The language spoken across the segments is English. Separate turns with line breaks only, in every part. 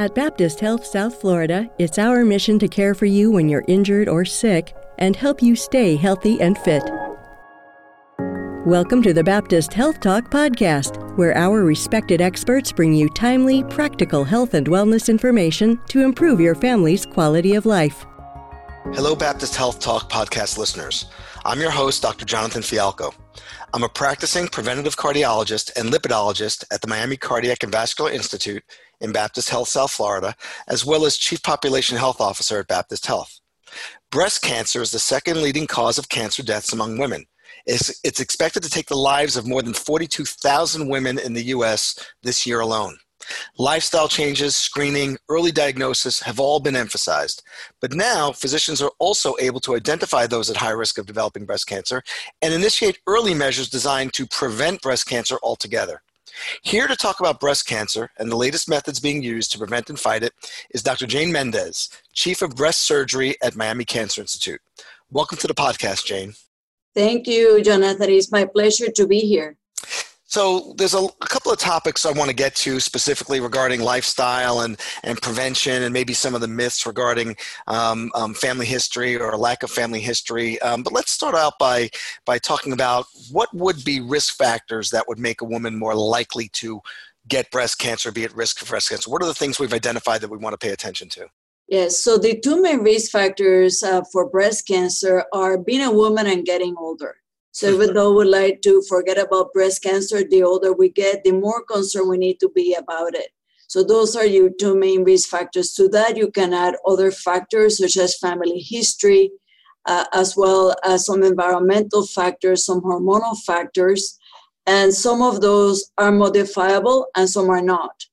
At Baptist Health South Florida, it's our mission to care for you when you're injured or sick and help you stay healthy and fit. Welcome to the Baptist Health Talk podcast, where our respected experts bring you timely, practical health and wellness information to improve your family's quality of life.
Hello, Baptist Health Talk podcast listeners. I'm your host, Dr. Jonathan Fialkow. I'm a practicing preventative cardiologist and lipidologist at the Miami Cardiac and Vascular Institute in Baptist Health South Florida, as well as Chief Population Health Officer at Baptist Health. Breast cancer is the second leading cause of cancer deaths among women. It's, it's expected to take the lives of more than 42,000 women in the U.S. this year alone. Lifestyle changes, screening, early diagnosis have all been emphasized. But now, physicians are also able to identify those at high risk of developing breast cancer and initiate early measures designed to prevent breast cancer altogether. Here to talk about breast cancer and the latest methods being used to prevent and fight it is Dr. Jane Mendez, Chief of Breast Surgery at Miami Cancer Institute. Welcome to the podcast, Jane.
Thank you, Jonathan. It's my pleasure to be here.
So there's a, a, couple of topics I want to get to specifically regarding lifestyle and, and prevention and maybe some of the myths regarding um, um, family history or lack of family history. Um, but let's start out by, by talking about what would be risk factors that would make a woman more likely to get breast cancer, be at risk for breast cancer. What are the things we've identified that we want to pay attention to?
Yes, so the two main risk factors uh, for breast cancer are being a woman and getting older. So even though we like to forget about breast cancer, the older we get, the more concerned we need to be about it. So those are your two main risk factors. To that, you can add other factors such as family history, uh, as well as some environmental factors, some hormonal factors, and some of those are modifiable and some are not.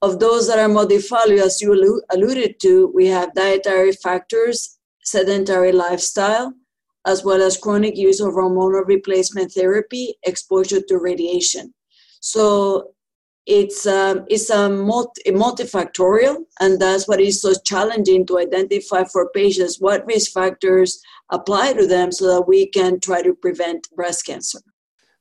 Of those that are modifiable, as you alluded to, we have dietary factors, sedentary lifestyle, as well as chronic use of hormonal replacement therapy, exposure to radiation. So it's um, it's a multi, multifactorial, and that's what is so challenging to identify for patients what risk factors apply to them so that we can try to prevent breast cancer.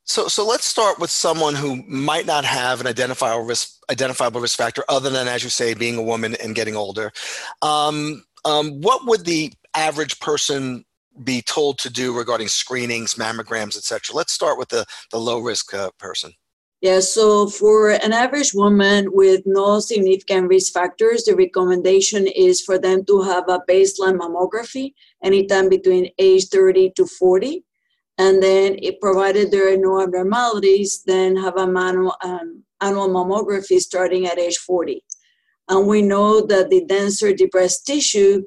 So, so let's start with someone who might not have an identifiable risk, identifiable risk factor other than, as you say, being a woman and getting older. Um, um, what would the average person be told to do regarding screenings, mammograms, etc. Let's start with the, the low risk uh, person.
Yeah, so for an average woman with no significant risk factors, the recommendation is for them to have a baseline mammography anytime between age 30 to 40. And then, it, provided there are no abnormalities, then have a manual, um, annual mammography starting at age 40. And we know that the denser the breast tissue,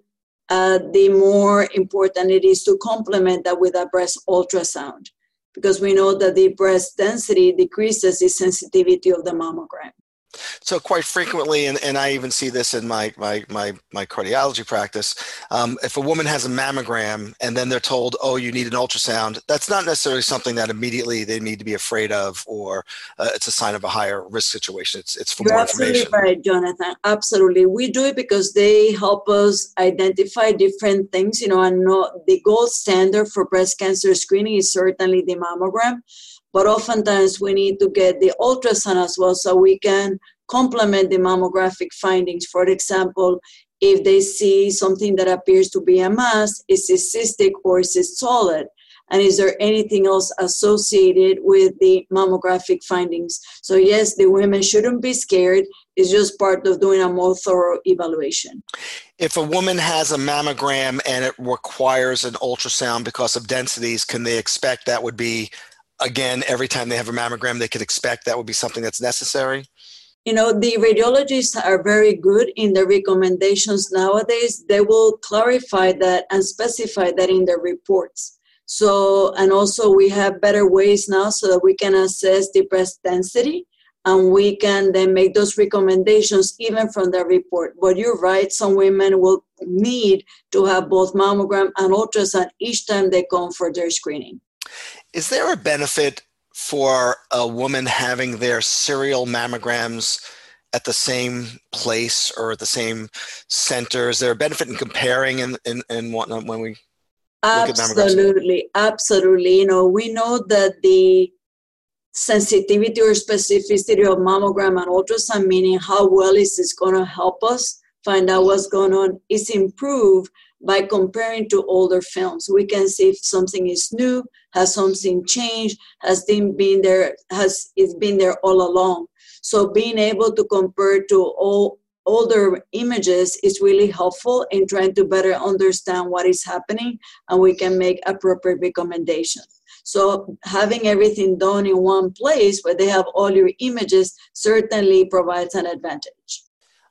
uh, the more important it is to complement that with a breast ultrasound because we know that the breast density decreases the sensitivity of the mammogram.
So quite frequently, and, and I even see this in my my my, my cardiology practice, um, if a woman has a mammogram and then they're told, "Oh, you need an ultrasound," that's not necessarily something that immediately they need to be afraid of, or uh, it's a sign of a higher risk situation. It's it's for
You're
more
absolutely right, Jonathan. Absolutely, we do it because they help us identify different things. You know, and know the gold standard for breast cancer screening is certainly the mammogram but oftentimes we need to get the ultrasound as well so we can complement the mammographic findings. For example, if they see something that appears to be a mass, is it cystic or is it solid? And is there anything else associated with the mammographic findings? So, yes, the women shouldn't be scared. It's just part of doing a more thorough evaluation.
If a woman has a mammogram and it requires an ultrasound because of densities, can they expect that would be again, every time they have a mammogram, they could expect that would be something that's necessary?
You know, the radiologists are very good in the recommendations nowadays. They will clarify that and specify that in their reports. So, and also we have better ways now so that we can assess the breast density and we can then make those recommendations even from the report. But you're right, some women will need to have both mammogram and ultrasound each time they come for their screening.
Is there a benefit for a woman having their serial mammograms at the same place or at the same center? Is there a benefit in comparing and, and, and whatnot when we
absolutely, absolutely. You know, we know that the sensitivity or specificity of mammogram and ultrasound, meaning how well is this going to help us find out what's going on, is improved by comparing to older films. We can see if something is new, has something changed, has been there, has it's been there all along. So being able to compare to all older images is really helpful in trying to better understand what is happening and we can make appropriate recommendations. So having everything done in one place where they have all your images certainly provides an advantage.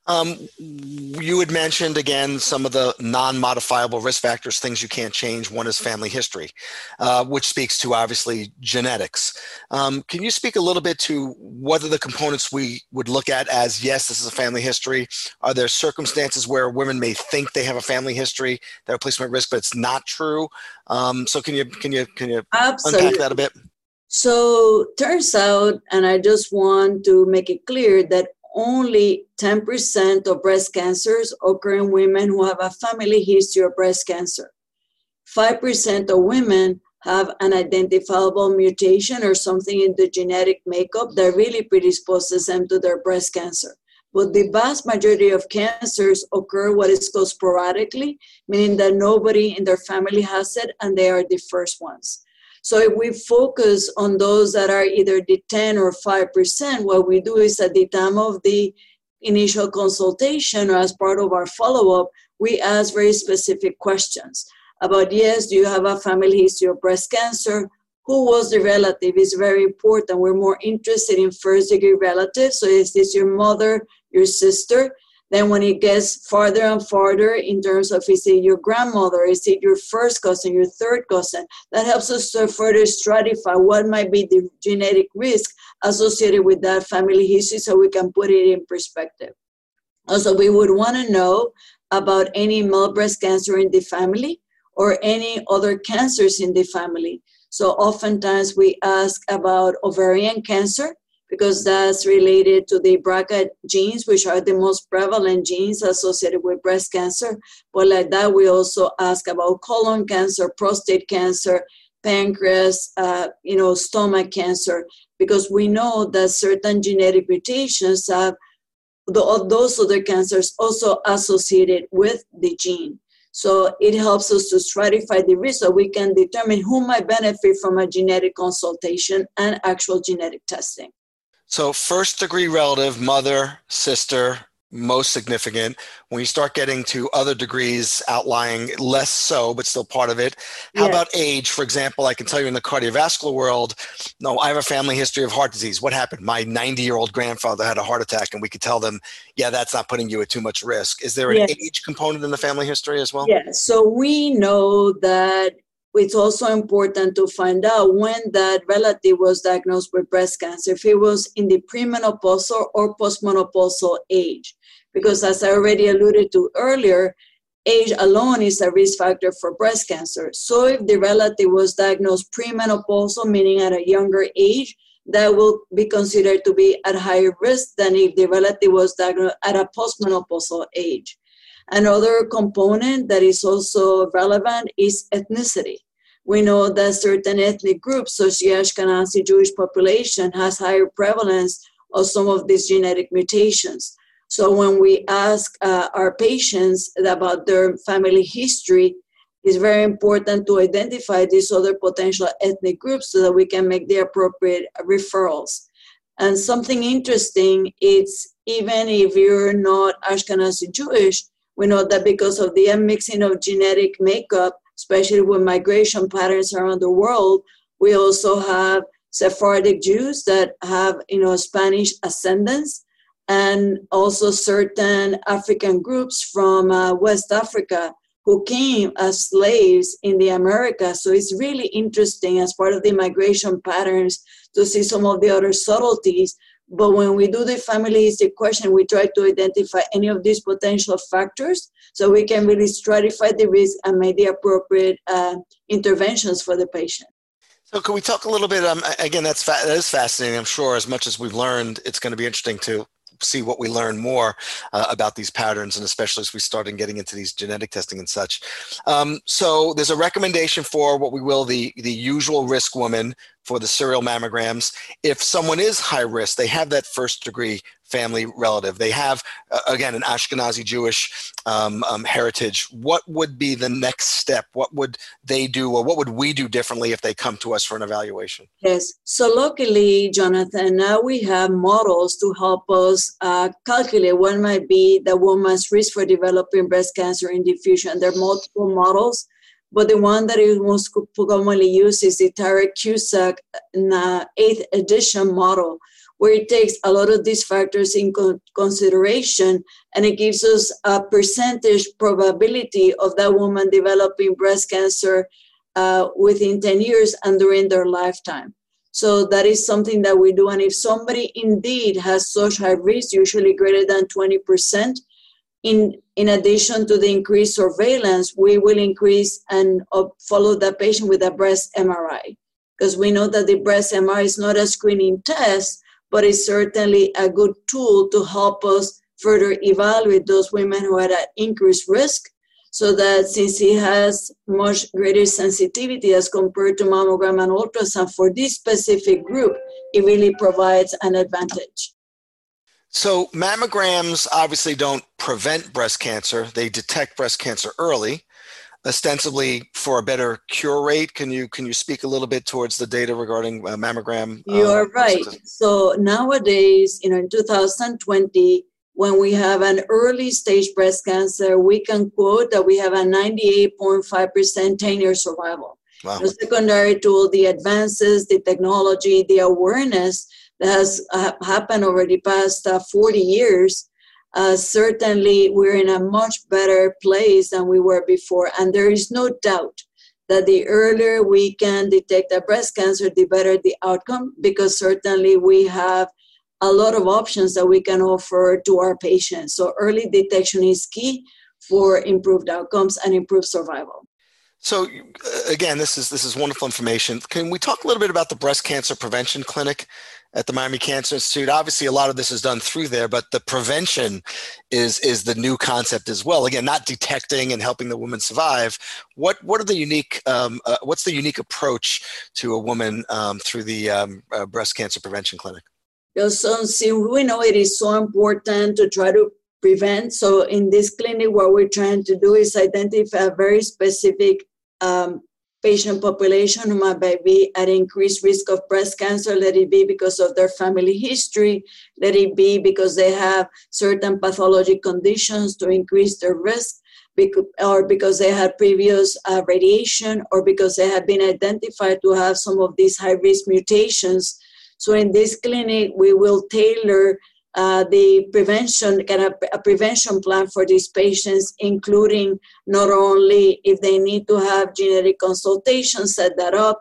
Um, you had mentioned again some of the non-modifiable risk factors, things you can't change. One is family history, uh, which speaks to obviously genetics. Um, can you speak a little bit to what are the components we would look at as yes, this is a family history? Are there circumstances where women may think they have a family history, they're placement risk, but it's not true? Um, so can you can you can you Absolutely. unpack that a bit?
So turns out, and I just want to make it clear that only 10% of breast cancers occur in women who have a family history of breast cancer. 5% of women have an identifiable mutation or something in the genetic makeup that really predisposes them to their breast cancer. But the vast majority of cancers occur what is called sporadically, meaning that nobody in their family has it and they are the first ones. So if we focus on those that are either the 10 or 5%, what we do is at the time of the initial consultation or as part of our follow up, we ask very specific questions about yes, do you have a family history of breast cancer? Who was the relative is very important. We're more interested in first degree relatives. So is this your mother, your sister? Then when it gets farther and farther in terms of is it your grandmother, is it your first cousin, your third cousin, that helps us to further stratify what might be the genetic risk associated with that family history so we can put it in perspective. Also, we would want to know about any male breast cancer in the family or any other cancers in the family. So oftentimes we ask about ovarian cancer because that's related to the BRCA genes, which are the most prevalent genes associated with breast cancer. But like that, we also ask about colon cancer, prostate cancer, pancreas, uh, you know, stomach cancer, because we know that certain genetic mutations have the, those other cancers also associated with the gene. So it helps us to stratify the risk so we can determine who might benefit from a genetic consultation and actual genetic testing.
So, first degree relative, mother, sister, most significant. When you start getting to other degrees outlying, less so, but still part of it. How about age? For example, I can tell you in the cardiovascular world, no, I have a family history of heart disease. What happened? My 90 year old grandfather had a heart attack, and we could tell them, yeah, that's not putting you at too much risk. Is there an yes. age component in the family history as well?
Yes. So we know that it's also important to find out when that relative was diagnosed with breast cancer, if it was in the premenopausal or postmenopausal age. Because as I already alluded to earlier, age alone is a risk factor for breast cancer. So if the relative was diagnosed premenopausal, meaning at a younger age, that will be considered to be at higher risk than if the relative was diagnosed at a postmenopausal age. Another component that is also relevant is ethnicity. We know that certain ethnic groups, such as Ashkenazi Jewish population, has higher prevalence of some of these genetic mutations. So when we ask uh, our patients about their family history, it's very important to identify these other potential ethnic groups so that we can make the appropriate referrals. And something interesting it's even if you're not Ashkenazi Jewish, we know that because of the mixing of genetic makeup, especially with migration patterns around the world, we also have Sephardic Jews that have, you know, Spanish ascendance, and also certain African groups from uh, West Africa who came as slaves in the Americas. So it's really interesting as part of the migration patterns to see some of the other subtleties but when we do the family history question, we try to identify any of these potential factors so we can really stratify the risk and make the appropriate uh, interventions for the patient.
So, can we talk a little bit? Um, again, that's fa- that is fascinating. I'm sure, as much as we've learned, it's going to be interesting to see what we learn more uh, about these patterns, and especially as we start in getting into these genetic testing and such. Um, so there's a recommendation for what we will the the usual risk woman for the serial mammograms. If someone is high risk, they have that first degree family relative, they have, uh, again, an Ashkenazi Jewish um, um, heritage, what would be the next step? What would they do, or what would we do differently if they come to us for an evaluation?
Yes. So, luckily, Jonathan, now we have models to help us uh, calculate what might be the woman's risk for developing breast cancer in diffusion. There are multiple models but the one that is most commonly used is the Tyrer-Cuzick uh, eighth edition model, where it takes a lot of these factors in consideration and it gives us a percentage probability of that woman developing breast cancer uh, within 10 years and during their lifetime. So that is something that we do. And if somebody indeed has such high risk, usually greater than 20%, in, in addition to the increased surveillance, we will increase and uh, follow the patient with a breast MRI because we know that the breast MRI is not a screening test, but it's certainly a good tool to help us further evaluate those women who are at increased risk so that since it has much greater sensitivity as compared to mammogram and ultrasound for this specific group, it really provides an advantage.
So, mammograms obviously don't prevent breast cancer, they detect breast cancer early, ostensibly for a better cure rate. Can you, can you speak a little bit towards the data regarding uh, mammogram?
Uh, You're uh, right. So, nowadays, you know, in 2020, when we have an early stage breast cancer, we can quote that we have a 98.5% 10 year survival. Wow. secondary to all the advances, the technology, the awareness that has uh, happened over the past uh, 40 years, uh, certainly we're in a much better place than we were before. And there is no doubt that the earlier we can detect a breast cancer, the better the outcome, because certainly we have a lot of options that we can offer to our patients. So early detection is key for improved outcomes and improved survival.
So again, this is this is wonderful information. Can we talk a little bit about the breast cancer prevention clinic at the Miami Cancer Institute. Obviously, a lot of this is done through there, but the prevention is is the new concept as well. Again, not detecting and helping the woman survive. What what are the unique um, uh, what's the unique approach to a woman um, through the um, uh, breast cancer prevention clinic?
So, see, we know it is so important to try to prevent. So, in this clinic, what we're trying to do is identify a very specific um, patient population who might be at increased risk of breast cancer. Let it be because of their family history. Let it be because they have certain pathologic conditions to increase their risk, or because they had previous uh, radiation, or because they have been identified to have some of these high risk mutations. So in this clinic, we will tailor uh, the prevention kind of a prevention plan for these patients, including not only if they need to have genetic consultation, set that up,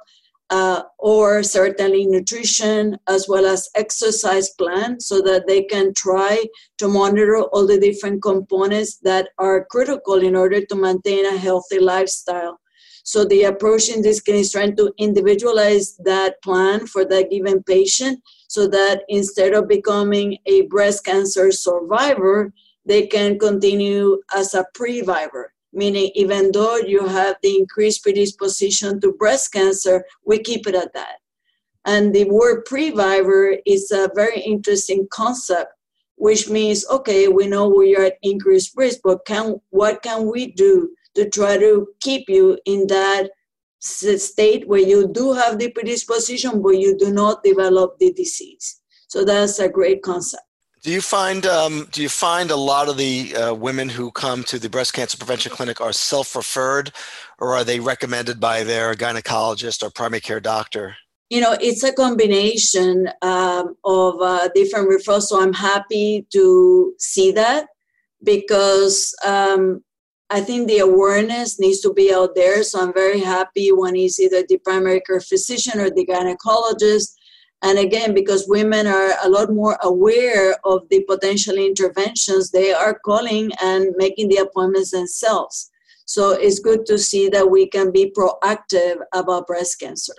uh, or certainly nutrition as well as exercise plan so that they can try to monitor all the different components that are critical in order to maintain a healthy lifestyle. So the approach in this case is trying to individualize that plan for that given patient so that instead of becoming a breast cancer survivor, they can continue as a previvor. Meaning, even though you have the increased predisposition to breast cancer, we keep it at that. And the word previvor is a very interesting concept, which means, okay, we know we are at increased risk, but can, what can we do to try to keep you in that state where you do have the predisposition, but you do not develop the disease. So that's a great concept.
Do you find um, do you find a lot of the uh, women who come to the breast cancer prevention clinic are self-referred, or are they recommended by their gynecologist or primary care doctor?
You know, it's a combination um, of uh, different referrals. So I'm happy to see that because um, I think the awareness needs to be out there. So I'm very happy when it's either the primary care physician or the gynecologist. And again, because women are a lot more aware of the potential interventions, they are calling and making the appointments themselves. So it's good to see that we can be proactive about breast cancer.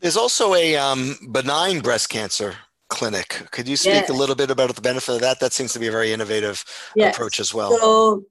There's also a um, benign breast cancer clinic. Could you speak yes. a little bit about the benefit of that? That seems to be a very innovative yes. approach as well.
So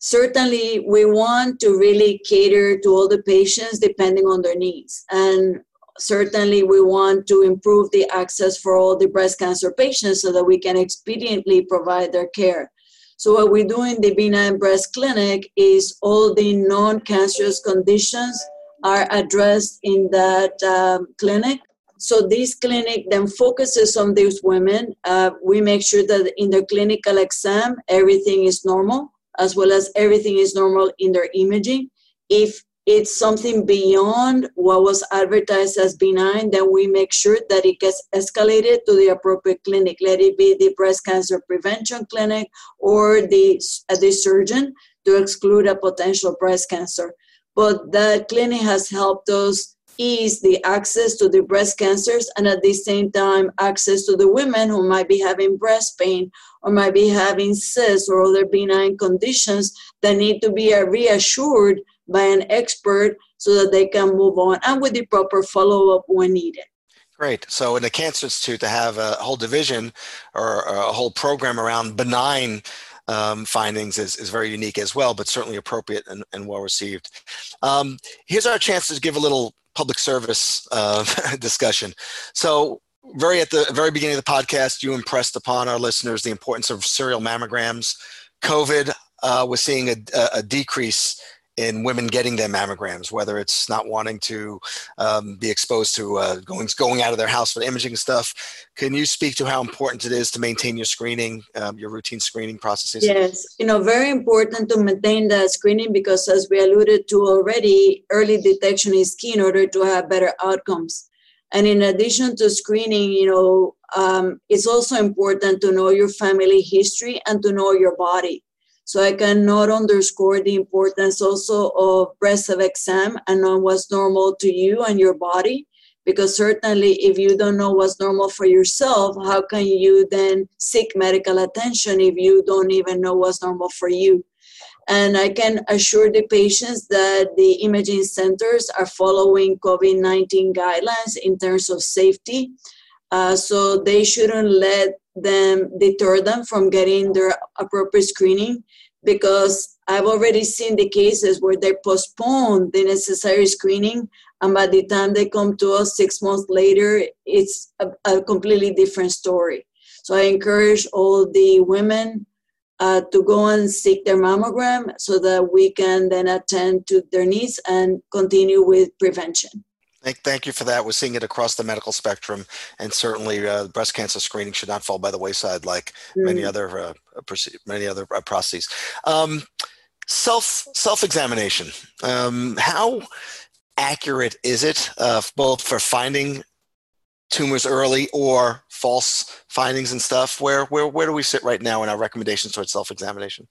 certainly we want to really cater to all the patients depending on their needs. And certainly we want to improve the access for all the breast cancer patients so that we can expediently provide their care. So what we do in the benign breast clinic is all the non-cancerous conditions are addressed in that um, clinic. So this clinic then focuses on these women. Uh, we make sure that in the clinical exam everything is normal, as well as everything is normal in their imaging. If it's something beyond what was advertised as benign, then we make sure that it gets escalated to the appropriate clinic. Let it be the breast cancer prevention clinic or the, uh, the surgeon to exclude a potential breast cancer. But the clinic has helped us ease the access to the breast cancers and at the same time access to the women who might be having breast pain or might be having cysts or other benign conditions that need to be reassured by an expert so that they can move on and with the proper follow up when needed.
Great. So, in the Cancer Institute, to have a whole division or a whole program around benign um, findings is, is very unique as well, but certainly appropriate and, and well received. Um, here's our chance to give a little public service uh, discussion. So, very at the very beginning of the podcast, you impressed upon our listeners the importance of serial mammograms. COVID uh, was seeing a, a decrease in women getting their mammograms, whether it's not wanting to um, be exposed to uh, going going out of their house for the imaging stuff. Can you speak to how important it is to maintain your screening, um, your routine screening processes?
Yes, you know, very important to maintain that screening because, as we alluded to already, early detection is key in order to have better outcomes. And in addition to screening, you know, um, it's also important to know your family history and to know your body so I cannot underscore the importance also of breast exam and on what's normal to you and your body. Because certainly, if you don't know what's normal for yourself, how can you then seek medical attention if you don't even know what's normal for you? And I can assure the patients that the imaging centers are following COVID 19 guidelines in terms of safety. Uh, so they shouldn't let them deter them from getting their appropriate screening because I've already seen the cases where they postpone the necessary screening, and by the time they come to us six months later, it's a, a completely different story. So I encourage all the women uh, to go and seek their mammogram so that we can then attend to their needs and continue with prevention.
Thank, thank you for that. We're seeing it across the medical spectrum, and certainly uh, breast cancer screening should not fall by the wayside like mm. many other uh, many other uh, processes. Um, self self examination. Um, how accurate is it, uh, both for finding tumors early or false findings and stuff? Where where where do we sit right now in our recommendations towards self examination?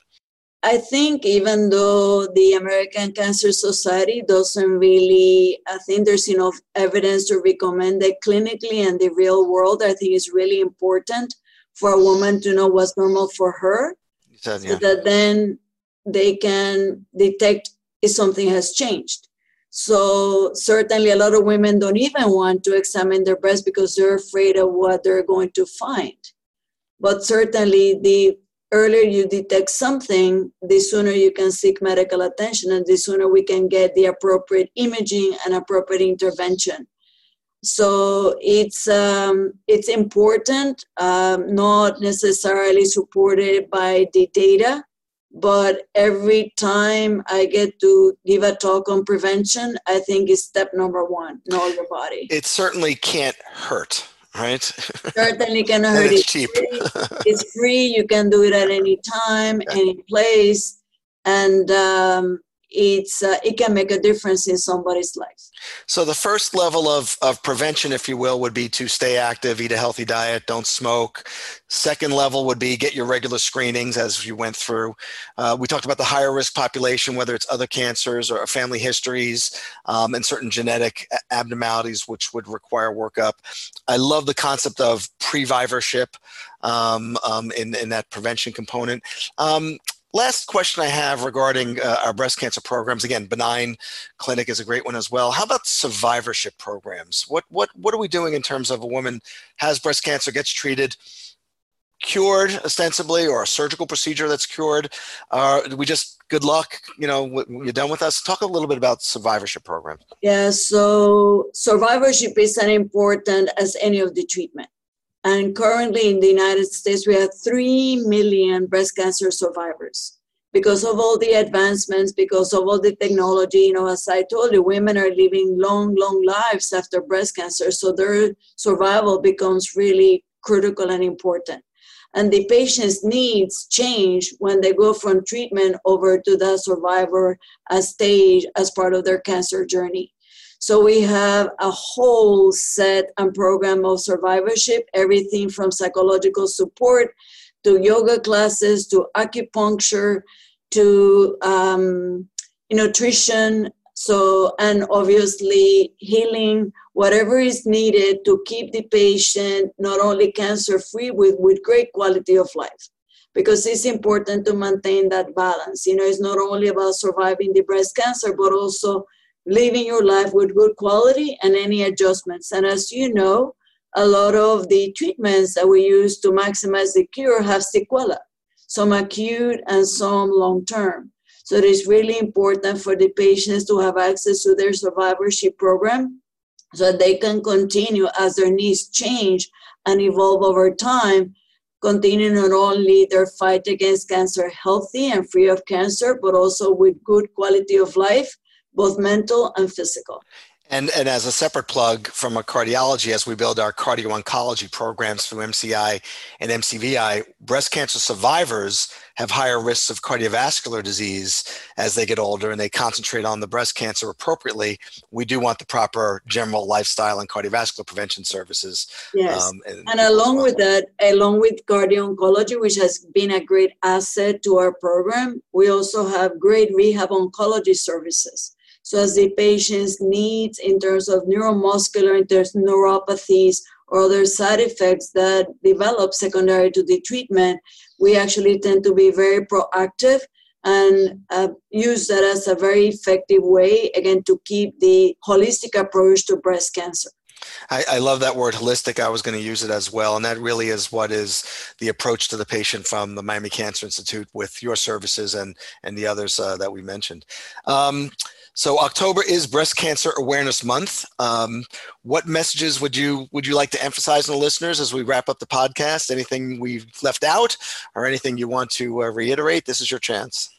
I think even though the American Cancer Society doesn't really, I think there's enough evidence to recommend that clinically and the real world, I think it's really important for a woman to know what's normal for her said, yeah. so that then they can detect if something has changed. So certainly a lot of women don't even want to examine their breasts because they're afraid of what they're going to find. But certainly the earlier you detect something, the sooner you can seek medical attention and the sooner we can get the appropriate imaging and appropriate intervention. So it's um, it's important, um, not necessarily supported by the data, but every time I get to give a talk on prevention, I think is step number one: know your body.
It certainly can't hurt right?
Certainly can hurt.
it's cheap.
it's free. You can do it at any time, yeah. any place, and um, it's uh, it can make a difference in somebody's life.
So the first level of, of prevention, if you will, would be to stay active, eat a healthy diet, don't smoke. Second level would be get your regular screenings as you went through. Uh, we talked about the higher risk population, whether it's other cancers or family histories um, and certain genetic abnormalities, which would require workup. I love the concept of previvorship um, um, in, in that prevention component. Um, last question I have regarding uh, our breast cancer programs. Again, benign clinic is a great one as well. How about survivorship programs? What what what are we doing in terms of a woman has breast cancer, gets treated, cured ostensibly, or a surgical procedure that's cured? Uh, we just good luck. You know, you're done with us. Talk a little bit about survivorship programs.
Yeah. So survivorship is as important as any of the treatment. And currently in the United States, we have 3 million breast cancer survivors because of all the advancements, because of all the technology. You know, as I told you, women are living long, long lives after breast cancer. So their survival becomes really critical and important. And the patient's needs change when they go from treatment over to the survivor stage as part of their cancer journey. So we have a whole set and program of survivorship, everything from psychological support to yoga classes to acupuncture to um, nutrition. So, and obviously healing, whatever is needed to keep the patient not only cancer free with, with great quality of life because it's important to maintain that balance. You know, it's not only about surviving the breast cancer, but also living your life with good quality and any adjustments. And as you know, a lot of the treatments that we use to maximize the cure have sequela, some acute and some long term. So it is really important for the patients to have access to their survivorship program so that they can continue as their needs change and evolve over time, continue not only their fight against cancer healthy and free of cancer, but also with good quality of life both mental and physical.
And, and as a separate plug from a cardiology, as we build our cardio oncology programs through MCI and MCVI, breast cancer survivors have higher risks of cardiovascular disease as they get older and they concentrate on the breast cancer appropriately. We do want the proper general lifestyle and cardiovascular prevention services.
Yes. Um, and, and along well. with that, along with cardio oncology, which has been a great asset to our program, we also have great rehab oncology services so as the patient's needs in terms of neuromuscular, in terms neuropathies, or other side effects that develop secondary to the treatment, we actually tend to be very proactive and uh, use that as a very effective way, again, to keep the holistic approach to breast cancer.
I, I, love that word holistic. I was going to use it as well. And that really is what is the approach to the patient from the Miami Cancer Institute with your services and, and the others uh, that we mentioned. Um, so October is Breast Cancer Awareness Month. Um, what messages would you would you like to emphasize on the listeners as we wrap up the podcast? Anything we've left out, or anything you want to uh, reiterate? This is your chance.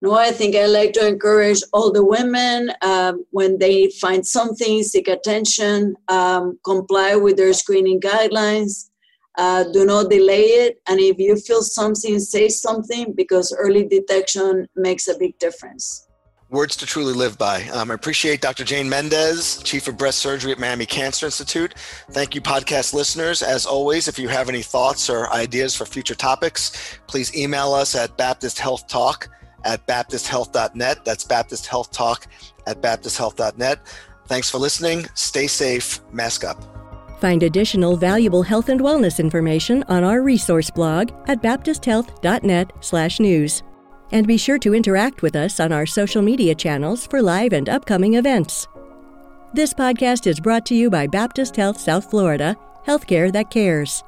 No, I think I like to encourage all the women um, when they find something, seek attention, um, comply with their screening guidelines. Uh, do not delay it. And if you feel something, say something because early detection makes a big difference
words to truly live by. Um, I appreciate Dr. Jane Mendez, Chief of Breast Surgery at Miami Cancer Institute. Thank you, podcast listeners. As always, if you have any thoughts or ideas for future topics, please email us at Baptist Health Talk at baptisthealth.net. That's Baptist Health Talk at baptisthealth.net. Thanks for listening. Stay safe. Mask up.
Find additional valuable health and wellness information on our resource blog at baptisthealth.net/news. And be sure to interact with us on our social media channels for live and upcoming events. This podcast is brought to you by Baptist Health South Florida, healthcare that cares.